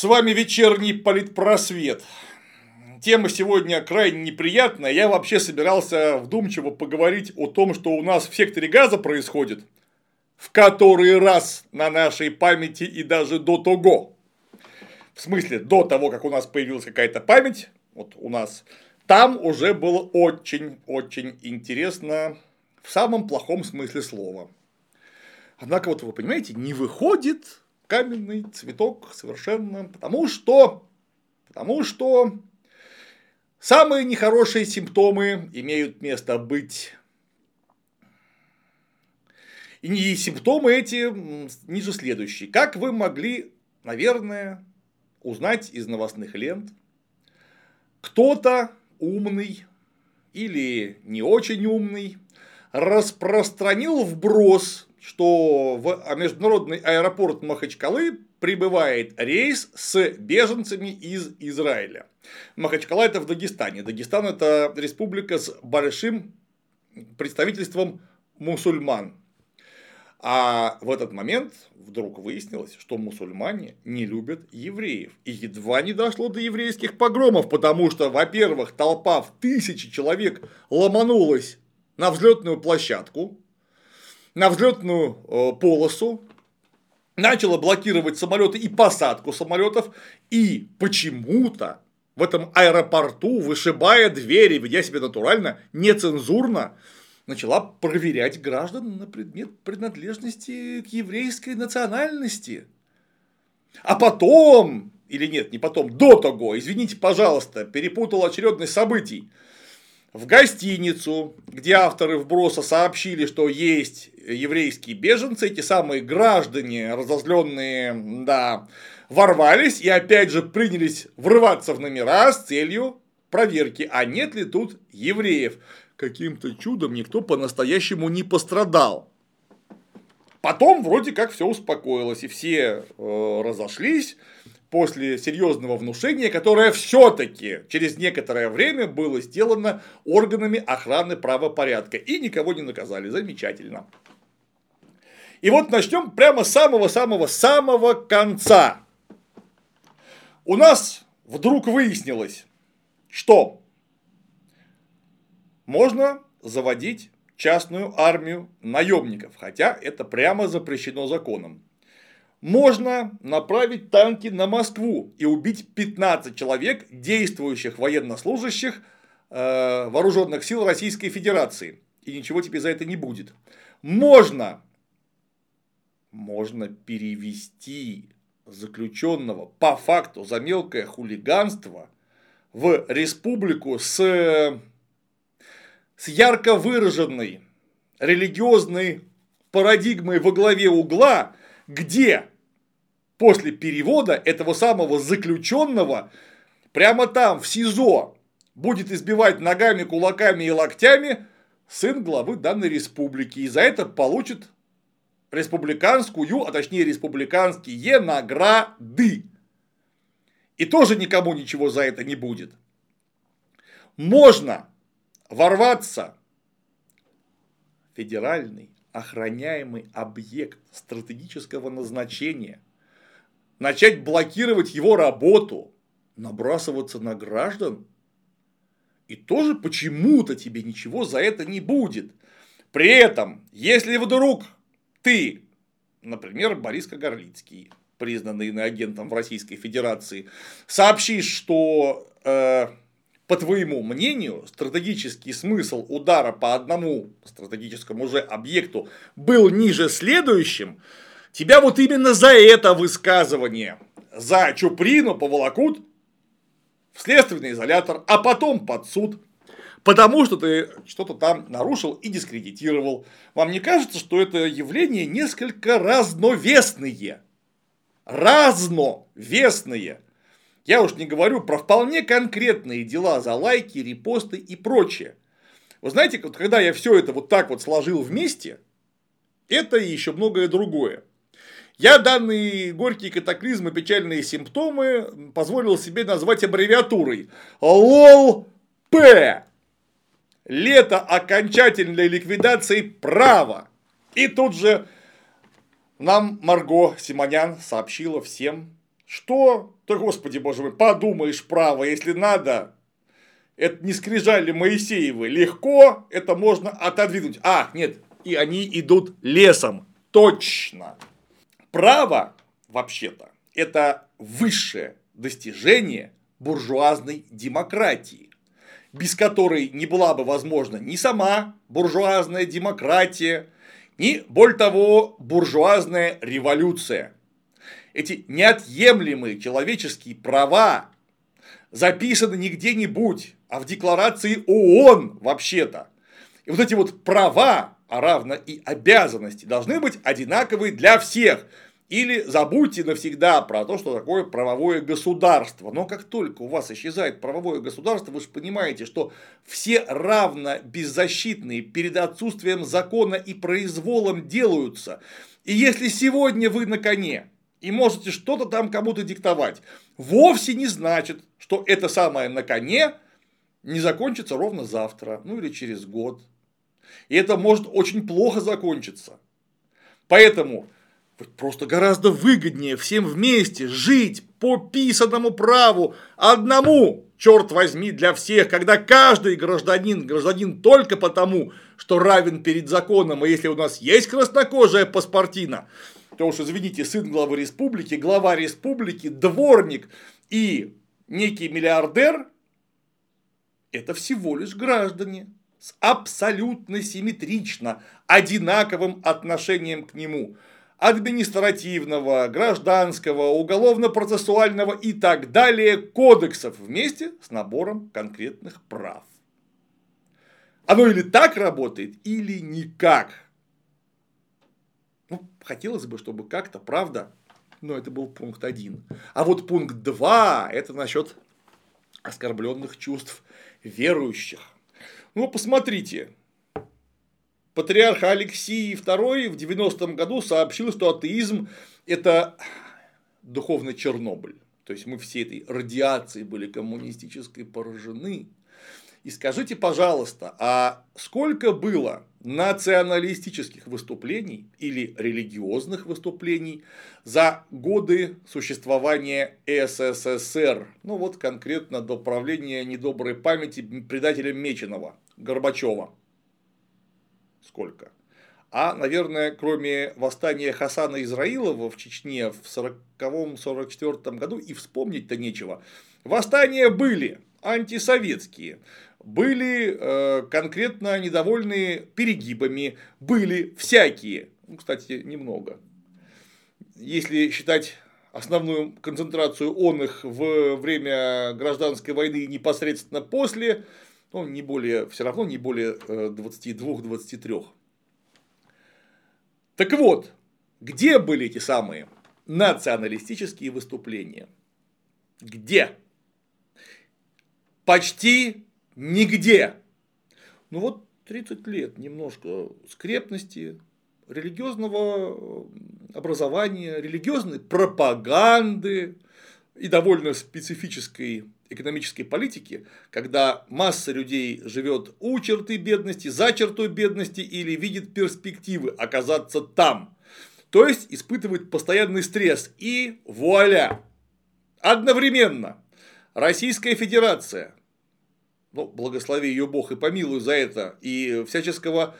С вами вечерний политпросвет. Тема сегодня крайне неприятная. Я вообще собирался вдумчиво поговорить о том, что у нас в секторе газа происходит. В который раз на нашей памяти и даже до того. В смысле, до того, как у нас появилась какая-то память, вот у нас, там уже было очень-очень интересно в самом плохом смысле слова. Однако, вот вы понимаете, не выходит каменный цветок совершенно, потому что, потому что самые нехорошие симптомы имеют место быть. И симптомы эти ниже следующие. Как вы могли, наверное, узнать из новостных лент, кто-то умный или не очень умный распространил вброс что в международный аэропорт Махачкалы прибывает рейс с беженцами из Израиля. Махачкала это в Дагестане. Дагестан это республика с большим представительством мусульман. А в этот момент вдруг выяснилось, что мусульмане не любят евреев. И едва не дошло до еврейских погромов, потому что, во-первых, толпа в тысячи человек ломанулась на взлетную площадку, на взлетную э, полосу, начала блокировать самолеты и посадку самолетов, и почему-то в этом аэропорту, вышибая двери, ведя себя натурально, нецензурно, начала проверять граждан на предмет принадлежности к еврейской национальности. А потом, или нет, не потом, до того, извините, пожалуйста, перепутал очередность событий в гостиницу, где авторы вброса сообщили, что есть еврейские беженцы, эти самые граждане, разозленные, да, ворвались и опять же принялись врываться в номера с целью проверки, а нет ли тут евреев. Каким-то чудом никто по-настоящему не пострадал. Потом вроде как все успокоилось, и все э, разошлись, после серьезного внушения, которое все-таки через некоторое время было сделано органами охраны правопорядка. И никого не наказали. Замечательно. И вот начнем прямо с самого-самого-самого конца. У нас вдруг выяснилось, что можно заводить частную армию наемников, хотя это прямо запрещено законом можно направить танки на Москву и убить 15 человек, действующих военнослужащих э, вооруженных сил Российской Федерации. И ничего тебе за это не будет. Можно, можно перевести заключенного по факту за мелкое хулиганство в республику с, с ярко выраженной религиозной парадигмой во главе угла, где после перевода этого самого заключенного прямо там, в СИЗО, будет избивать ногами, кулаками и локтями сын главы данной республики. И за это получит республиканскую, а точнее республиканские награды. И тоже никому ничего за это не будет. Можно ворваться. Федеральный охраняемый объект стратегического назначения – начать блокировать его работу, набрасываться на граждан, и тоже почему-то тебе ничего за это не будет. При этом, если вдруг ты, например, Борис Кагарлицкий, признанный иноагентом в Российской Федерации, сообщишь, что, э, по твоему мнению, стратегический смысл удара по одному стратегическому уже объекту был ниже следующим, Тебя вот именно за это высказывание, за Чуприну поволокут в следственный изолятор, а потом под суд. Потому что ты что-то там нарушил и дискредитировал. Вам не кажется, что это явление несколько разновесные? Разновесные. Я уж не говорю про вполне конкретные дела за лайки, репосты и прочее. Вы знаете, вот когда я все это вот так вот сложил вместе, это и еще многое другое. Я данные горькие катаклизмы, печальные симптомы позволил себе назвать аббревиатурой ЛОЛ-П. лето окончательной ликвидации права. И тут же нам Марго Симонян сообщила всем, что, да господи боже мой, подумаешь право, если надо, это не скрижали Моисеевы, легко это можно отодвинуть. А, нет, и они идут лесом, точно. Право, вообще-то, это высшее достижение буржуазной демократии, без которой не была бы возможна ни сама буржуазная демократия, ни, более того, буржуазная революция. Эти неотъемлемые человеческие права записаны не где-нибудь, а в декларации ООН вообще-то. И вот эти вот права, а равно и обязанности, должны быть одинаковые для всех. Или забудьте навсегда про то, что такое правовое государство. Но как только у вас исчезает правовое государство, вы же понимаете, что все равно беззащитные перед отсутствием закона и произволом делаются. И если сегодня вы на коне и можете что-то там кому-то диктовать, вовсе не значит, что это самое на коне не закончится ровно завтра, ну или через год. И это может очень плохо закончиться. Поэтому Просто гораздо выгоднее всем вместе жить по писанному праву, одному, черт возьми, для всех, когда каждый гражданин гражданин только потому, что равен перед законом, и если у нас есть краснокожая паспортина, то уж извините, сын главы республики, глава республики, дворник и некий миллиардер – это всего лишь граждане с абсолютно симметрично одинаковым отношением к нему – административного, гражданского, уголовно-процессуального и так далее кодексов вместе с набором конкретных прав. Оно или так работает, или никак. Ну, хотелось бы, чтобы как-то, правда, но это был пункт один. А вот пункт два – это насчет оскорбленных чувств верующих. Ну, посмотрите, Патриарх Алексий II в 90-м году сообщил, что атеизм – это духовный Чернобыль. То есть мы все этой радиацией были коммунистической поражены. И скажите, пожалуйста, а сколько было националистических выступлений или религиозных выступлений за годы существования СССР? Ну вот конкретно до правления недоброй памяти предателя Меченого, Горбачева сколько. А, наверное, кроме восстания Хасана Израилова в Чечне в 1940-1944 году и вспомнить-то нечего. Восстания были антисоветские, были э, конкретно недовольные перегибами, были всякие, ну, кстати, немного. Если считать основную концентрацию он их в время гражданской войны непосредственно после, ну, не более, все равно не более 22-23. Э, так вот, где были эти самые националистические выступления? Где? Почти нигде. Ну вот 30 лет немножко скрепности, религиозного э, образования, религиозной пропаганды и довольно специфической экономической политики, когда масса людей живет у черты бедности, за чертой бедности или видит перспективы оказаться там. То есть испытывает постоянный стресс. И вуаля! Одновременно Российская Федерация, ну, благослови ее Бог и помилуй за это, и всяческого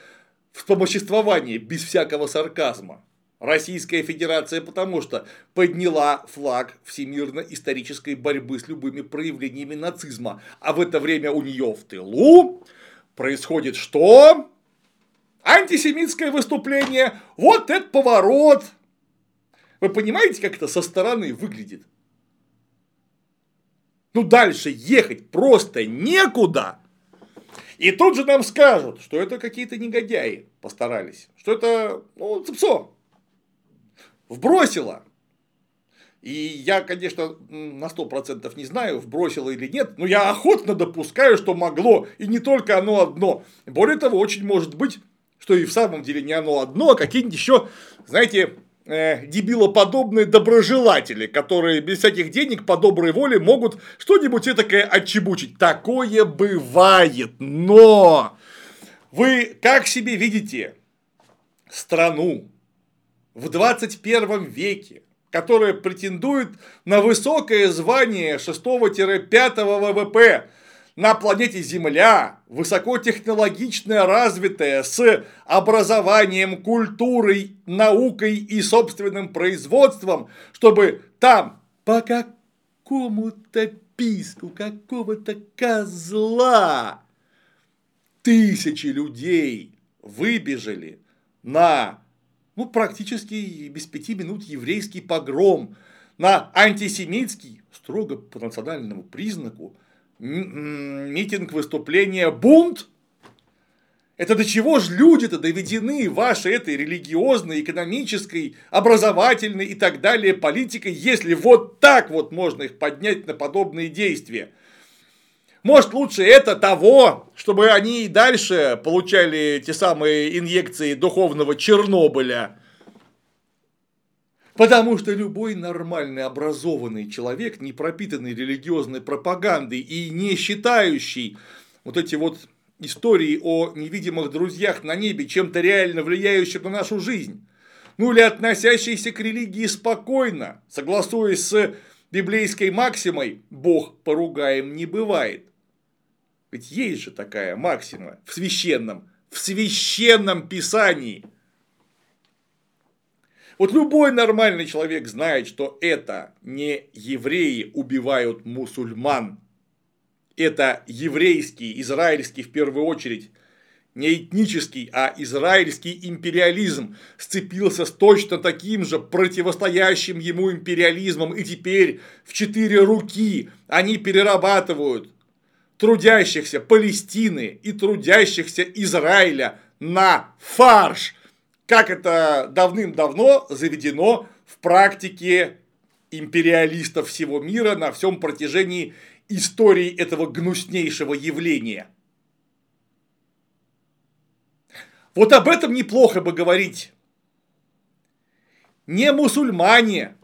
вспомоществования без всякого сарказма, Российская Федерация потому что подняла флаг всемирно-исторической борьбы с любыми проявлениями нацизма. А в это время у нее в тылу происходит что? Антисемитское выступление. Вот этот поворот. Вы понимаете, как это со стороны выглядит? Ну дальше ехать просто некуда. И тут же нам скажут, что это какие-то негодяи постарались, что это ну, цепсо, вбросила. И я, конечно, на 100% не знаю, вбросило или нет, но я охотно допускаю, что могло, и не только оно одно. Более того, очень может быть, что и в самом деле не оно одно, а какие-нибудь еще, знаете, э, дебилоподобные доброжелатели, которые без всяких денег по доброй воле могут что-нибудь такое отчебучить. Такое бывает, но Вы как себе видите страну в 21 веке, которая претендует на высокое звание 6-5 ВВП на планете Земля, высокотехнологичная, развитая, с образованием, культурой, наукой и собственным производством, чтобы там по какому-то писку какого-то козла тысячи людей выбежали на ну, практически без пяти минут еврейский погром, на антисемитский, строго по национальному признаку, митинг, выступление, бунт. Это до чего же люди-то доведены вашей этой религиозной, экономической, образовательной и так далее политикой, если вот так вот можно их поднять на подобные действия? Может, лучше это того, чтобы они и дальше получали те самые инъекции духовного Чернобыля. Потому что любой нормальный образованный человек, не пропитанный религиозной пропагандой и не считающий вот эти вот истории о невидимых друзьях на небе чем-то реально влияющим на нашу жизнь, ну или относящийся к религии спокойно, согласуясь с библейской максимой «Бог поругаем не бывает», ведь есть же такая максима в священном, в священном писании. Вот любой нормальный человек знает, что это не евреи убивают мусульман. Это еврейский, израильский в первую очередь, не этнический, а израильский империализм сцепился с точно таким же противостоящим ему империализмом, и теперь в четыре руки они перерабатывают трудящихся Палестины и трудящихся Израиля на фарш, как это давным-давно заведено в практике империалистов всего мира на всем протяжении истории этого гнуснейшего явления. Вот об этом неплохо бы говорить. Не мусульмане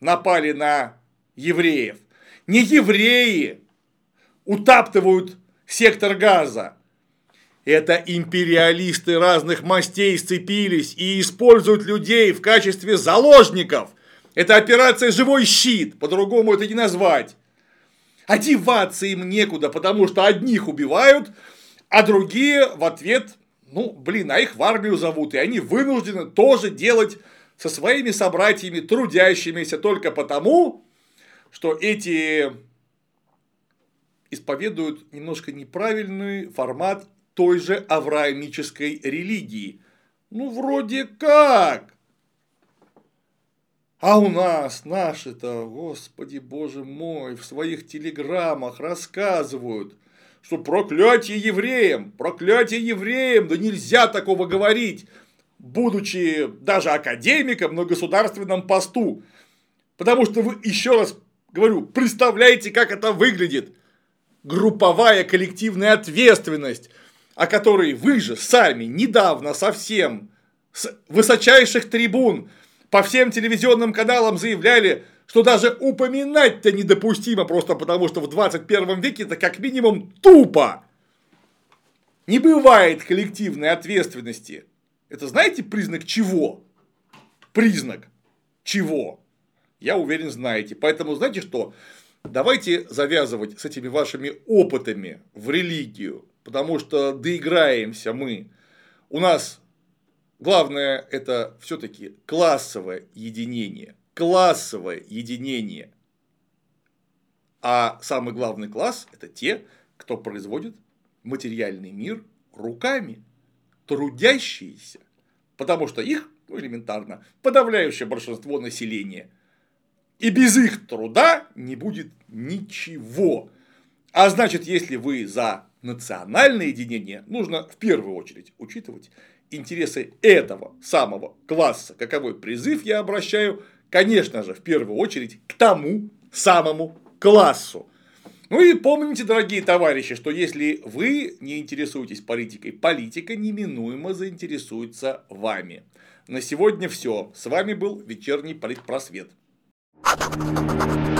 напали на евреев, не евреи утаптывают сектор газа. Это империалисты разных мастей сцепились и используют людей в качестве заложников. Это операция «Живой щит», по-другому это не назвать. Одеваться им некуда, потому что одних убивают, а другие в ответ, ну, блин, а их в армию зовут, и они вынуждены тоже делать со своими собратьями, трудящимися только потому, что эти исповедуют немножко неправильный формат той же авраамической религии. Ну, вроде как. А у нас наши-то, господи боже мой, в своих телеграммах рассказывают, что проклятие евреям, проклятие евреям, да нельзя такого говорить, будучи даже академиком на государственном посту. Потому что вы, еще раз говорю, представляете, как это выглядит групповая коллективная ответственность, о которой вы же сами недавно совсем с высочайших трибун по всем телевизионным каналам заявляли, что даже упоминать-то недопустимо, просто потому что в 21 веке это как минимум тупо. Не бывает коллективной ответственности. Это знаете признак чего? Признак чего? Я уверен, знаете. Поэтому знаете что? давайте завязывать с этими вашими опытами в религию, потому что доиграемся мы. У нас главное это все-таки классовое единение. Классовое единение. А самый главный класс – это те, кто производит материальный мир руками, трудящиеся, потому что их, ну, элементарно, подавляющее большинство населения – и без их труда не будет ничего. А значит, если вы за национальное единение, нужно в первую очередь учитывать интересы этого самого класса. Каковой призыв я обращаю, конечно же, в первую очередь к тому самому классу. Ну и помните, дорогие товарищи, что если вы не интересуетесь политикой, политика неминуемо заинтересуется вами. На сегодня все. С вами был вечерний политпросвет. you